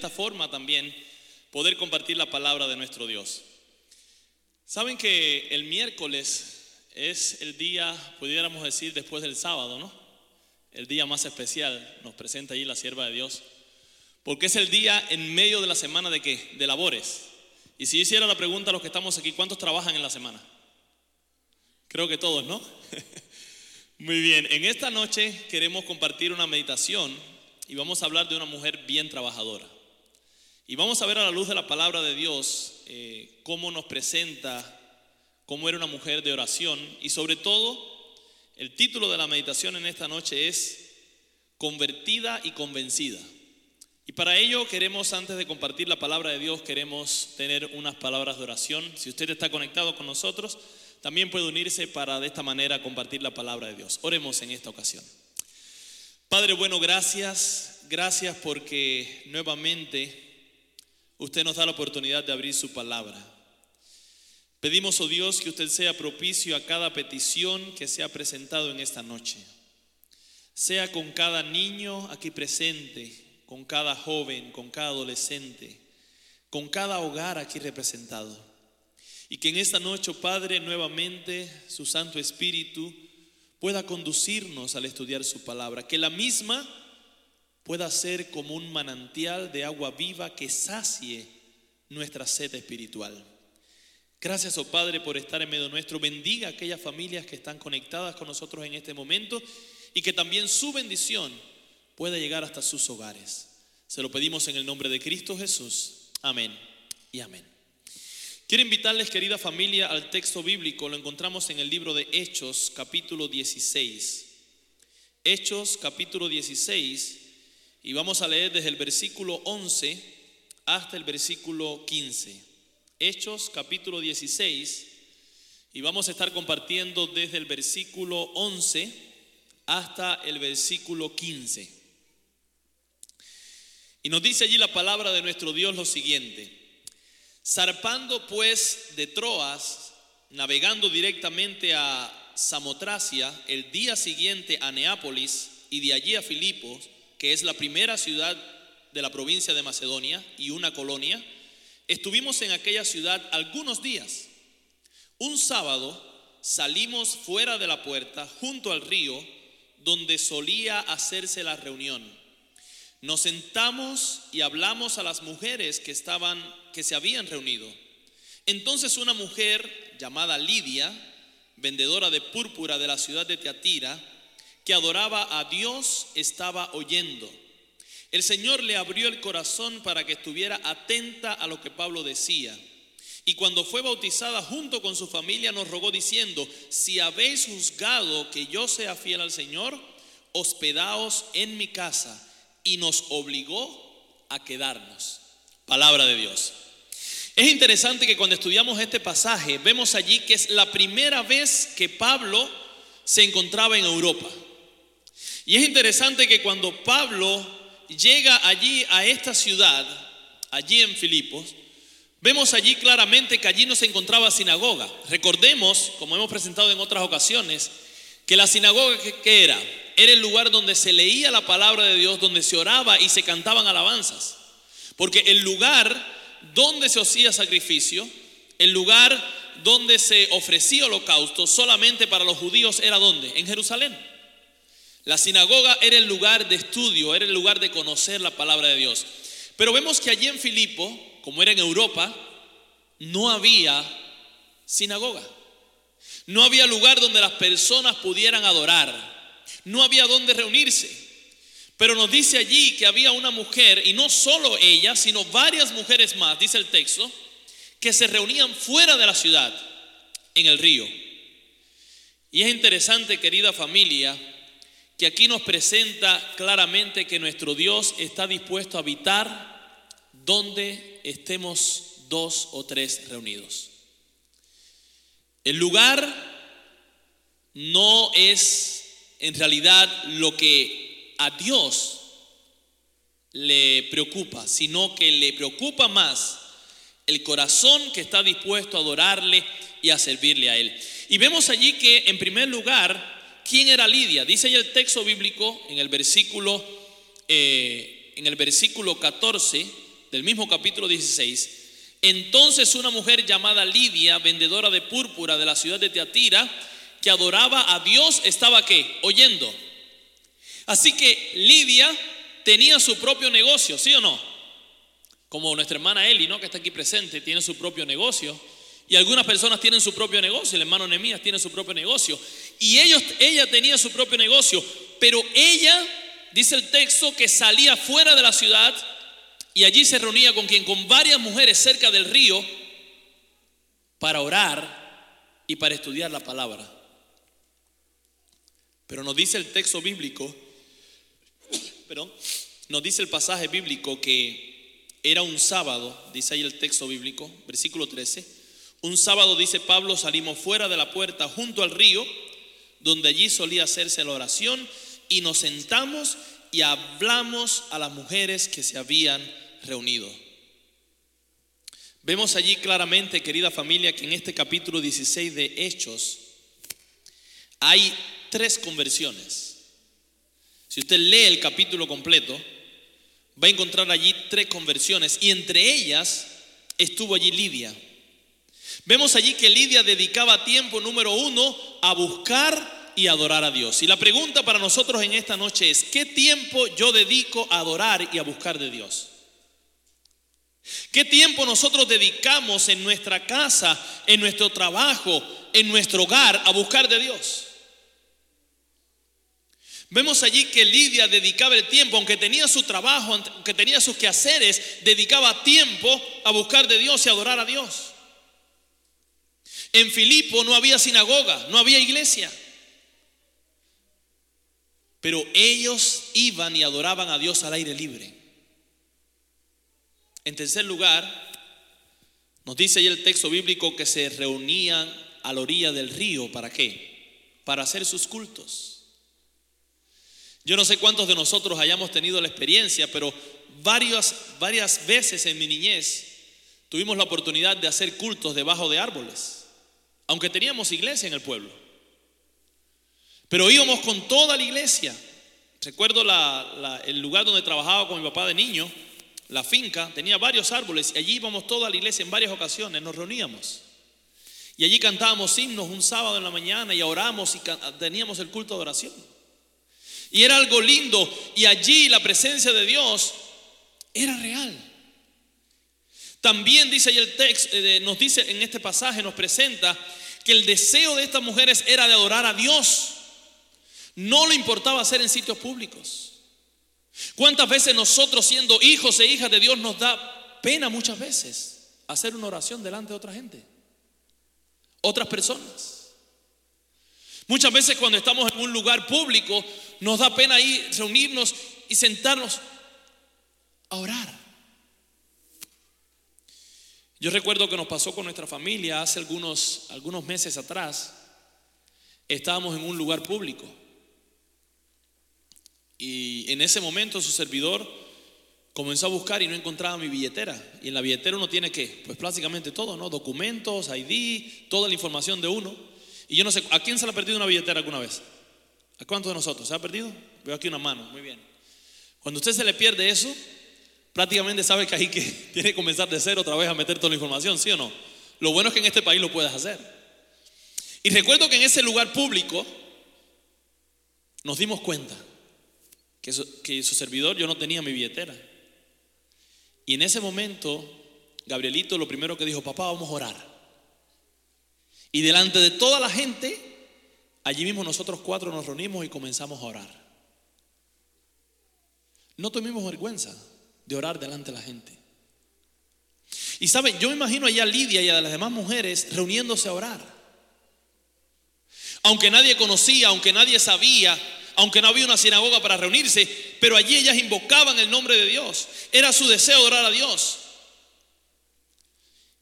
esta forma también poder compartir la palabra de nuestro Dios. Saben que el miércoles es el día, pudiéramos decir, después del sábado, ¿no? El día más especial, nos presenta allí la sierva de Dios, porque es el día en medio de la semana de qué? De labores. Y si hiciera la pregunta a los que estamos aquí, ¿cuántos trabajan en la semana? Creo que todos, ¿no? Muy bien, en esta noche queremos compartir una meditación y vamos a hablar de una mujer bien trabajadora. Y vamos a ver a la luz de la palabra de Dios eh, cómo nos presenta cómo era una mujer de oración y sobre todo el título de la meditación en esta noche es Convertida y convencida. Y para ello queremos, antes de compartir la palabra de Dios, queremos tener unas palabras de oración. Si usted está conectado con nosotros, también puede unirse para de esta manera compartir la palabra de Dios. Oremos en esta ocasión. Padre bueno, gracias, gracias porque nuevamente usted nos da la oportunidad de abrir su palabra. Pedimos, oh Dios, que usted sea propicio a cada petición que se ha presentado en esta noche. Sea con cada niño aquí presente, con cada joven, con cada adolescente, con cada hogar aquí representado. Y que en esta noche, oh Padre, nuevamente su Santo Espíritu pueda conducirnos al estudiar su palabra. Que la misma pueda ser como un manantial de agua viva que sacie nuestra sed espiritual. Gracias, oh Padre, por estar en medio nuestro. Bendiga a aquellas familias que están conectadas con nosotros en este momento y que también su bendición pueda llegar hasta sus hogares. Se lo pedimos en el nombre de Cristo Jesús. Amén y amén. Quiero invitarles, querida familia, al texto bíblico. Lo encontramos en el libro de Hechos, capítulo 16. Hechos, capítulo 16 y vamos a leer desde el versículo 11 hasta el versículo 15. Hechos capítulo 16 y vamos a estar compartiendo desde el versículo 11 hasta el versículo 15. Y nos dice allí la palabra de nuestro Dios lo siguiente. Zarpando pues de Troas, navegando directamente a Samotracia, el día siguiente a Neápolis y de allí a Filipos, que es la primera ciudad de la provincia de Macedonia y una colonia, estuvimos en aquella ciudad algunos días. Un sábado salimos fuera de la puerta, junto al río, donde solía hacerse la reunión. Nos sentamos y hablamos a las mujeres que estaban que se habían reunido. Entonces una mujer llamada Lidia, vendedora de púrpura de la ciudad de Teatira, que adoraba a Dios estaba oyendo. El Señor le abrió el corazón para que estuviera atenta a lo que Pablo decía. Y cuando fue bautizada junto con su familia nos rogó diciendo, si habéis juzgado que yo sea fiel al Señor, hospedaos en mi casa. Y nos obligó a quedarnos. Palabra de Dios. Es interesante que cuando estudiamos este pasaje vemos allí que es la primera vez que Pablo se encontraba en Europa. Y es interesante que cuando Pablo llega allí a esta ciudad, allí en Filipos, vemos allí claramente que allí no se encontraba sinagoga. Recordemos, como hemos presentado en otras ocasiones, que la sinagoga ¿qué era? Era el lugar donde se leía la palabra de Dios, donde se oraba y se cantaban alabanzas. Porque el lugar donde se hacía sacrificio, el lugar donde se ofrecía holocausto solamente para los judíos era donde? En Jerusalén. La sinagoga era el lugar de estudio, era el lugar de conocer la palabra de Dios. Pero vemos que allí en Filipo, como era en Europa, no había sinagoga. No había lugar donde las personas pudieran adorar. No había donde reunirse. Pero nos dice allí que había una mujer, y no solo ella, sino varias mujeres más, dice el texto, que se reunían fuera de la ciudad, en el río. Y es interesante, querida familia, que aquí nos presenta claramente que nuestro Dios está dispuesto a habitar donde estemos dos o tres reunidos. El lugar no es en realidad lo que a Dios le preocupa, sino que le preocupa más el corazón que está dispuesto a adorarle y a servirle a Él. Y vemos allí que en primer lugar ¿Quién era Lidia? Dice ahí el texto bíblico en el versículo, eh, en el versículo 14, del mismo capítulo 16, entonces una mujer llamada Lidia, vendedora de púrpura de la ciudad de Teatira, que adoraba a Dios, estaba qué? Oyendo. Así que Lidia tenía su propio negocio, ¿sí o no? Como nuestra hermana Eli, ¿no? Que está aquí presente, tiene su propio negocio. Y algunas personas tienen su propio negocio, el hermano Nemías tiene su propio negocio. Y ellos, ella tenía su propio negocio, pero ella, dice el texto, que salía fuera de la ciudad y allí se reunía con quien, con varias mujeres cerca del río para orar y para estudiar la palabra. Pero nos dice el texto bíblico, perdón, nos dice el pasaje bíblico que era un sábado, dice ahí el texto bíblico, versículo 13. Un sábado, dice Pablo, salimos fuera de la puerta junto al río, donde allí solía hacerse la oración, y nos sentamos y hablamos a las mujeres que se habían reunido. Vemos allí claramente, querida familia, que en este capítulo 16 de Hechos hay tres conversiones. Si usted lee el capítulo completo, va a encontrar allí tres conversiones y entre ellas estuvo allí Lidia. Vemos allí que Lidia dedicaba tiempo número uno a buscar y adorar a Dios. Y la pregunta para nosotros en esta noche es, ¿qué tiempo yo dedico a adorar y a buscar de Dios? ¿Qué tiempo nosotros dedicamos en nuestra casa, en nuestro trabajo, en nuestro hogar a buscar de Dios? Vemos allí que Lidia dedicaba el tiempo, aunque tenía su trabajo, aunque tenía sus quehaceres, dedicaba tiempo a buscar de Dios y adorar a Dios. En Filipo no había sinagoga, no había iglesia. Pero ellos iban y adoraban a Dios al aire libre. En tercer lugar, nos dice ahí el texto bíblico que se reunían a la orilla del río. ¿Para qué? Para hacer sus cultos. Yo no sé cuántos de nosotros hayamos tenido la experiencia, pero varias, varias veces en mi niñez tuvimos la oportunidad de hacer cultos debajo de árboles, aunque teníamos iglesia en el pueblo. Pero íbamos con toda la iglesia. Recuerdo el lugar donde trabajaba con mi papá de niño la finca tenía varios árboles y allí íbamos toda la iglesia en varias ocasiones, nos reuníamos. Y allí cantábamos himnos un sábado en la mañana y oramos y teníamos el culto de oración. Y era algo lindo y allí la presencia de Dios era real. También dice ahí el texto, eh, nos dice en este pasaje, nos presenta que el deseo de estas mujeres era de adorar a Dios. No le importaba hacer en sitios públicos. ¿Cuántas veces nosotros siendo hijos e hijas de Dios nos da pena muchas veces hacer una oración delante de otra gente? Otras personas. Muchas veces cuando estamos en un lugar público nos da pena ahí reunirnos y sentarnos a orar. Yo recuerdo que nos pasó con nuestra familia hace algunos, algunos meses atrás. Estábamos en un lugar público y en ese momento su servidor comenzó a buscar y no encontraba mi billetera. Y en la billetera uno tiene que, pues prácticamente todo, ¿no? Documentos, ID, toda la información de uno. Y yo no sé, ¿a quién se le ha perdido una billetera alguna vez? ¿A cuántos de nosotros? ¿Se ha perdido? Veo aquí una mano, muy bien. Cuando usted se le pierde eso, prácticamente sabe que ahí que tiene que comenzar de cero otra vez a meter toda la información, ¿sí o no? Lo bueno es que en este país lo puedes hacer. Y recuerdo que en ese lugar público nos dimos cuenta que su, servidor yo no tenía mi billetera. Y en ese momento, Gabrielito lo primero que dijo, papá, vamos a orar. Y delante de toda la gente, allí mismo nosotros cuatro nos reunimos y comenzamos a orar. No tuvimos vergüenza de orar delante de la gente. Y saben, yo me imagino allá a Lidia y a las demás mujeres reuniéndose a orar. Aunque nadie conocía, aunque nadie sabía, aunque no había una sinagoga para reunirse, pero allí ellas invocaban el nombre de Dios. Era su deseo orar a Dios.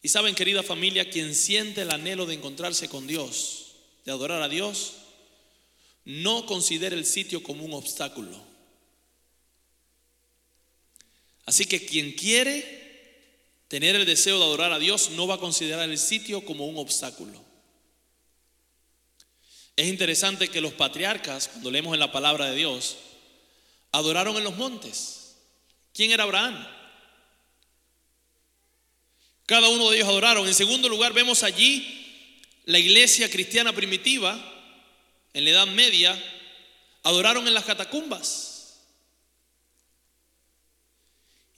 Y saben, querida familia, quien siente el anhelo de encontrarse con Dios, de adorar a Dios, no considera el sitio como un obstáculo. Así que quien quiere tener el deseo de adorar a Dios no va a considerar el sitio como un obstáculo. Es interesante que los patriarcas, cuando leemos en la palabra de Dios, adoraron en los montes. ¿Quién era Abraham? Cada uno de ellos adoraron. En segundo lugar, vemos allí la iglesia cristiana primitiva, en la Edad Media, adoraron en las catacumbas.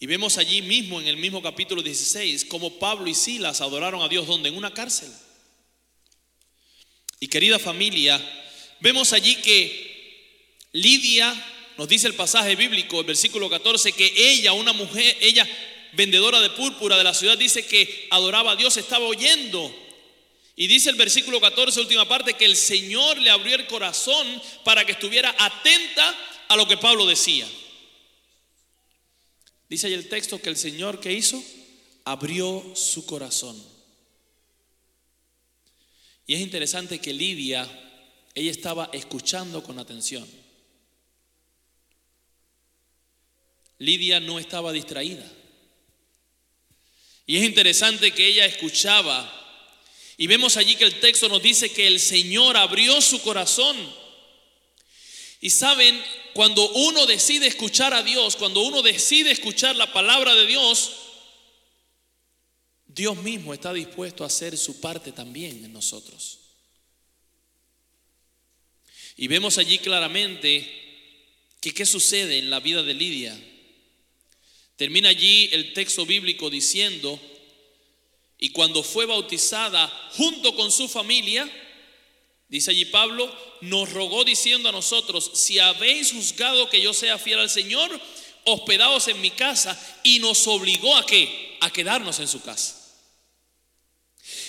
Y vemos allí mismo, en el mismo capítulo 16, cómo Pablo y Silas adoraron a Dios donde? En una cárcel. Y querida familia, vemos allí que Lidia, nos dice el pasaje bíblico, el versículo 14, que ella, una mujer, ella vendedora de púrpura de la ciudad, dice que adoraba a Dios, estaba oyendo. Y dice el versículo 14, última parte, que el Señor le abrió el corazón para que estuviera atenta a lo que Pablo decía. Dice ahí el texto que el Señor que hizo, abrió su corazón. Y es interesante que Lidia, ella estaba escuchando con atención. Lidia no estaba distraída. Y es interesante que ella escuchaba. Y vemos allí que el texto nos dice que el Señor abrió su corazón. Y saben, cuando uno decide escuchar a Dios, cuando uno decide escuchar la palabra de Dios, Dios mismo está dispuesto a hacer su parte también en nosotros. Y vemos allí claramente que qué sucede en la vida de Lidia. Termina allí el texto bíblico diciendo, y cuando fue bautizada junto con su familia, dice allí Pablo, nos rogó diciendo a nosotros, si habéis juzgado que yo sea fiel al Señor, hospedaos en mi casa, y nos obligó a qué? A quedarnos en su casa.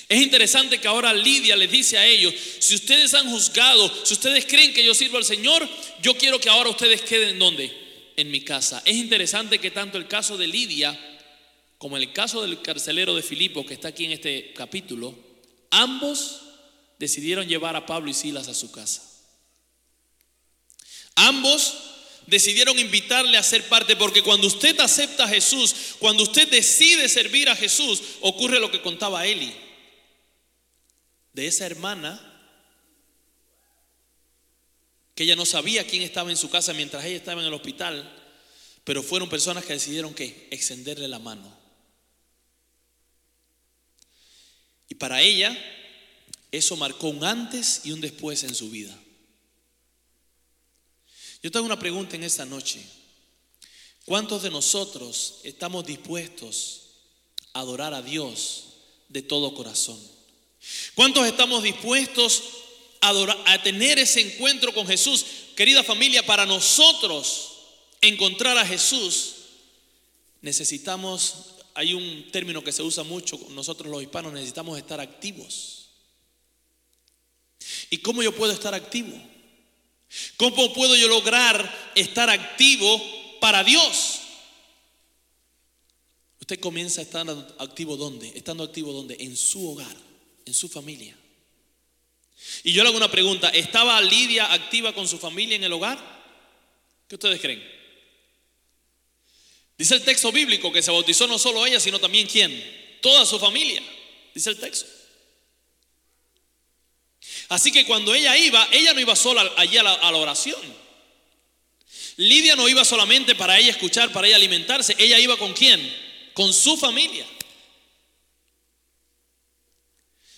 Es interesante que ahora Lidia les dice a ellos, si ustedes han juzgado, si ustedes creen que yo sirvo al Señor, yo quiero que ahora ustedes queden en donde? en mi casa. Es interesante que tanto el caso de Lidia como el caso del carcelero de Filipo, que está aquí en este capítulo, ambos decidieron llevar a Pablo y Silas a su casa. Ambos decidieron invitarle a ser parte, porque cuando usted acepta a Jesús, cuando usted decide servir a Jesús, ocurre lo que contaba Eli, de esa hermana que ella no sabía quién estaba en su casa mientras ella estaba en el hospital, pero fueron personas que decidieron que extenderle la mano. Y para ella eso marcó un antes y un después en su vida. Yo tengo una pregunta en esta noche. ¿Cuántos de nosotros estamos dispuestos a adorar a Dios de todo corazón? ¿Cuántos estamos dispuestos a tener ese encuentro con Jesús. Querida familia, para nosotros encontrar a Jesús, necesitamos, hay un término que se usa mucho, nosotros los hispanos necesitamos estar activos. ¿Y cómo yo puedo estar activo? ¿Cómo puedo yo lograr estar activo para Dios? Usted comienza estando activo ¿dónde? Estando activo ¿dónde? En su hogar, en su familia. Y yo le hago una pregunta, ¿estaba Lidia activa con su familia en el hogar? ¿Qué ustedes creen? Dice el texto bíblico que se bautizó no solo ella, sino también quién? Toda su familia, dice el texto. Así que cuando ella iba, ella no iba sola allí a la, a la oración. Lidia no iba solamente para ella escuchar, para ella alimentarse, ella iba con quién? Con su familia.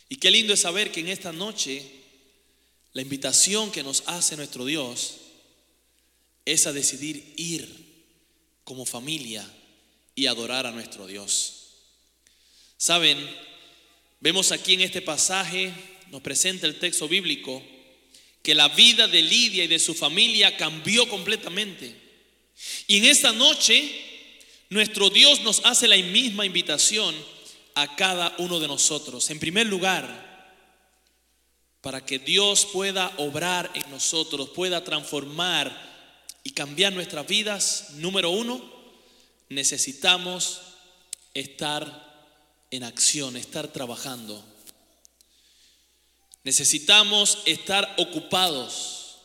Y qué lindo es saber que en esta noche la invitación que nos hace nuestro Dios es a decidir ir como familia y adorar a nuestro Dios. Saben, vemos aquí en este pasaje, nos presenta el texto bíblico, que la vida de Lidia y de su familia cambió completamente. Y en esta noche, nuestro Dios nos hace la misma invitación a cada uno de nosotros. En primer lugar, para que Dios pueda obrar en nosotros, pueda transformar y cambiar nuestras vidas, número uno, necesitamos estar en acción, estar trabajando. Necesitamos estar ocupados.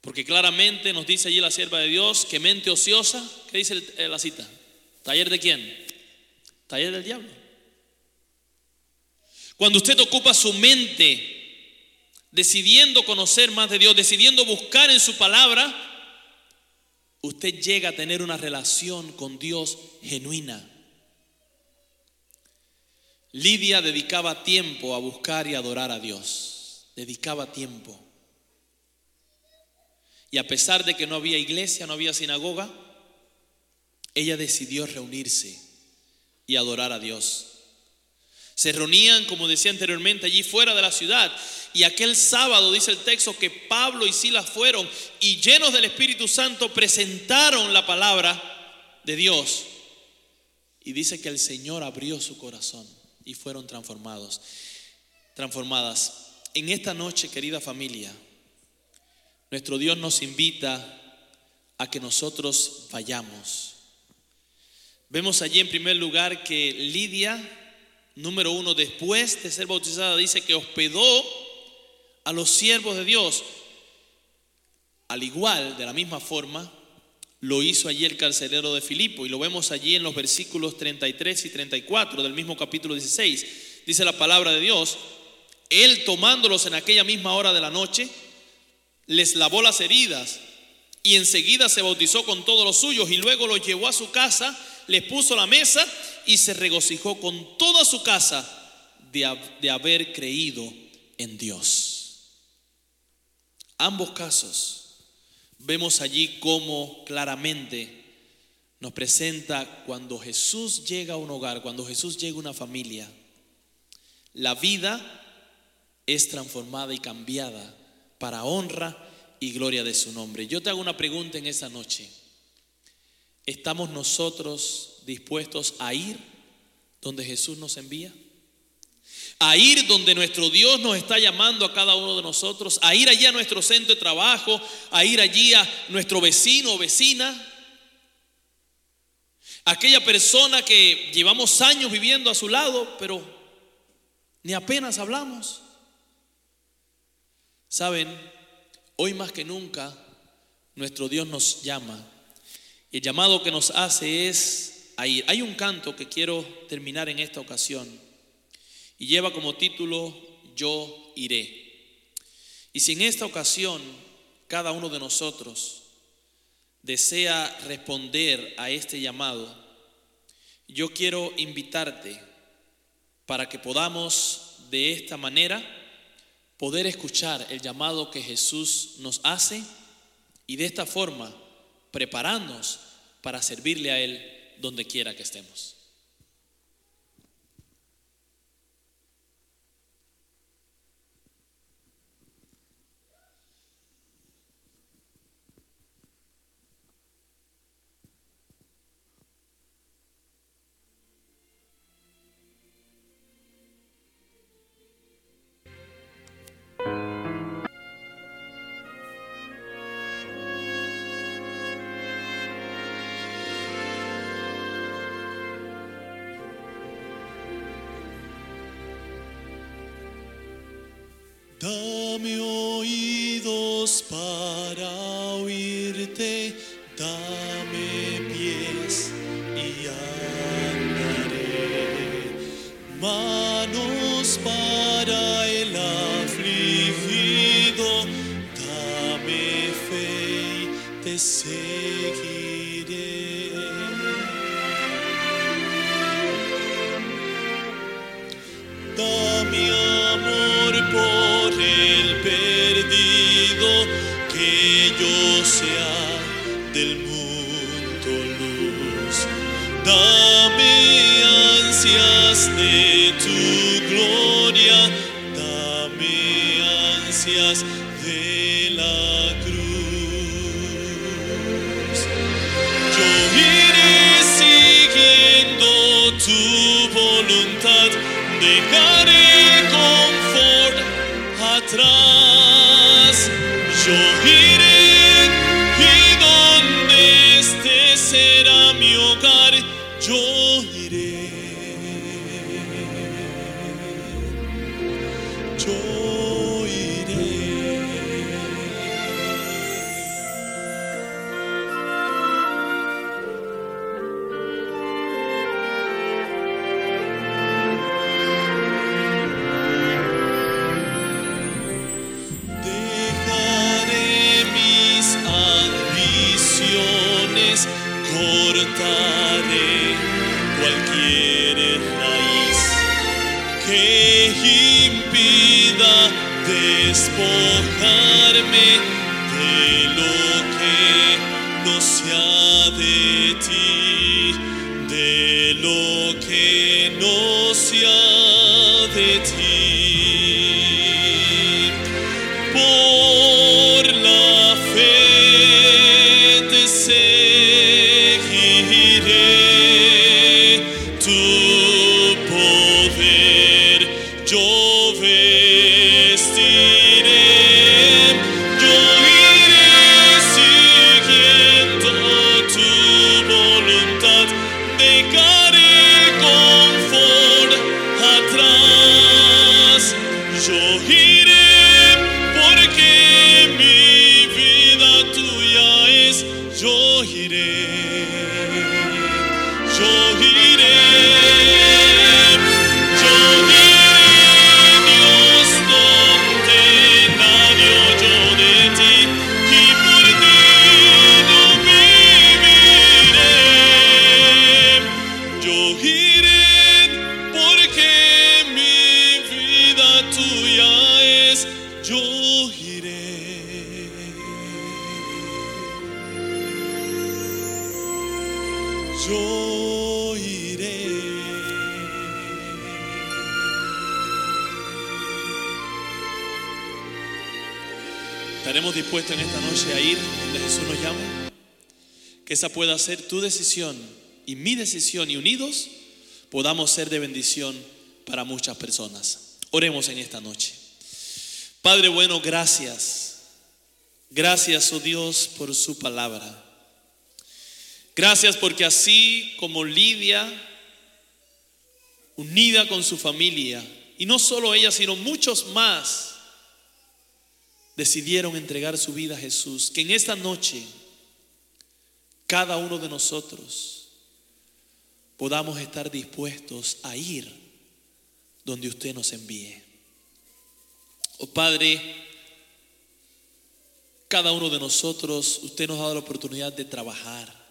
Porque claramente nos dice allí la sierva de Dios que mente ociosa, ¿qué dice la cita? ¿Taller de quién? taller del diablo. Cuando usted ocupa su mente decidiendo conocer más de Dios, decidiendo buscar en su palabra, usted llega a tener una relación con Dios genuina. Lidia dedicaba tiempo a buscar y adorar a Dios. Dedicaba tiempo. Y a pesar de que no había iglesia, no había sinagoga, ella decidió reunirse y adorar a Dios. Se reunían, como decía anteriormente, allí fuera de la ciudad. Y aquel sábado dice el texto que Pablo y Silas fueron y llenos del Espíritu Santo presentaron la palabra de Dios. Y dice que el Señor abrió su corazón y fueron transformados, transformadas. En esta noche, querida familia, nuestro Dios nos invita a que nosotros vayamos. Vemos allí en primer lugar que Lidia, número uno, después de ser bautizada, dice que hospedó a los siervos de Dios. Al igual, de la misma forma, lo hizo allí el carcelero de Filipo y lo vemos allí en los versículos 33 y 34 del mismo capítulo 16. Dice la palabra de Dios, él tomándolos en aquella misma hora de la noche, les lavó las heridas y enseguida se bautizó con todos los suyos y luego los llevó a su casa, les puso la mesa y se regocijó con toda su casa de, de haber creído en Dios. Ambos casos vemos allí cómo claramente nos presenta cuando Jesús llega a un hogar, cuando Jesús llega a una familia, la vida es transformada y cambiada para honra y gloria de su nombre. Yo te hago una pregunta en esta noche. ¿Estamos nosotros dispuestos a ir donde Jesús nos envía? A ir donde nuestro Dios nos está llamando a cada uno de nosotros, a ir allí a nuestro centro de trabajo, a ir allí a nuestro vecino o vecina, aquella persona que llevamos años viviendo a su lado, pero ni apenas hablamos. Saben, hoy más que nunca nuestro Dios nos llama. El llamado que nos hace es a ir. Hay un canto que quiero terminar en esta ocasión y lleva como título Yo iré. Y si en esta ocasión cada uno de nosotros desea responder a este llamado, yo quiero invitarte para que podamos de esta manera poder escuchar el llamado que Jesús nos hace y de esta forma prepararnos para servirle a Él donde quiera que estemos. Para el afligido, dame fe y te seguiré. Cualquier raíz que impida despojarme Yo iré. ¿Estaremos dispuestos en esta noche a ir donde Jesús nos llama? Que esa pueda ser tu decisión y mi decisión y unidos podamos ser de bendición para muchas personas. Oremos en esta noche. Padre bueno, gracias. Gracias, oh Dios, por su palabra. Gracias porque así como Lidia, unida con su familia, y no solo ella, sino muchos más, decidieron entregar su vida a Jesús, que en esta noche cada uno de nosotros podamos estar dispuestos a ir donde usted nos envíe. Oh Padre, cada uno de nosotros, usted nos ha dado la oportunidad de trabajar,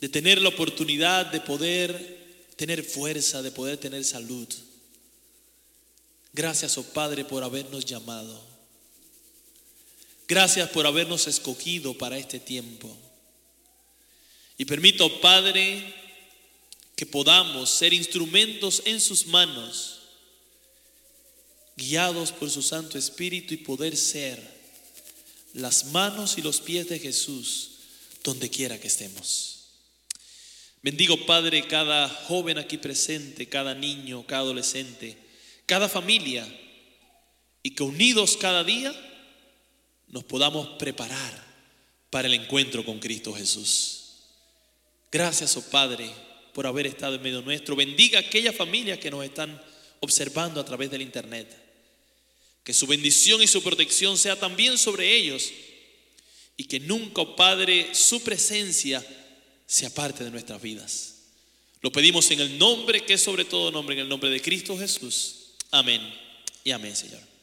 de tener la oportunidad de poder tener fuerza, de poder tener salud. Gracias, oh Padre, por habernos llamado. Gracias por habernos escogido para este tiempo. Y permito, oh Padre, que podamos ser instrumentos en sus manos, guiados por su Santo Espíritu y poder ser las manos y los pies de Jesús donde quiera que estemos. Bendigo, Padre, cada joven aquí presente, cada niño, cada adolescente, cada familia, y que unidos cada día nos podamos preparar para el encuentro con Cristo Jesús. Gracias, oh Padre, por haber estado en medio nuestro. Bendiga a aquellas familias que nos están observando a través del Internet. Que su bendición y su protección sea también sobre ellos. Y que nunca, oh Padre, su presencia sea parte de nuestras vidas. Lo pedimos en el nombre que es sobre todo nombre, en el nombre de Cristo Jesús. Amén. Y amén, Señor.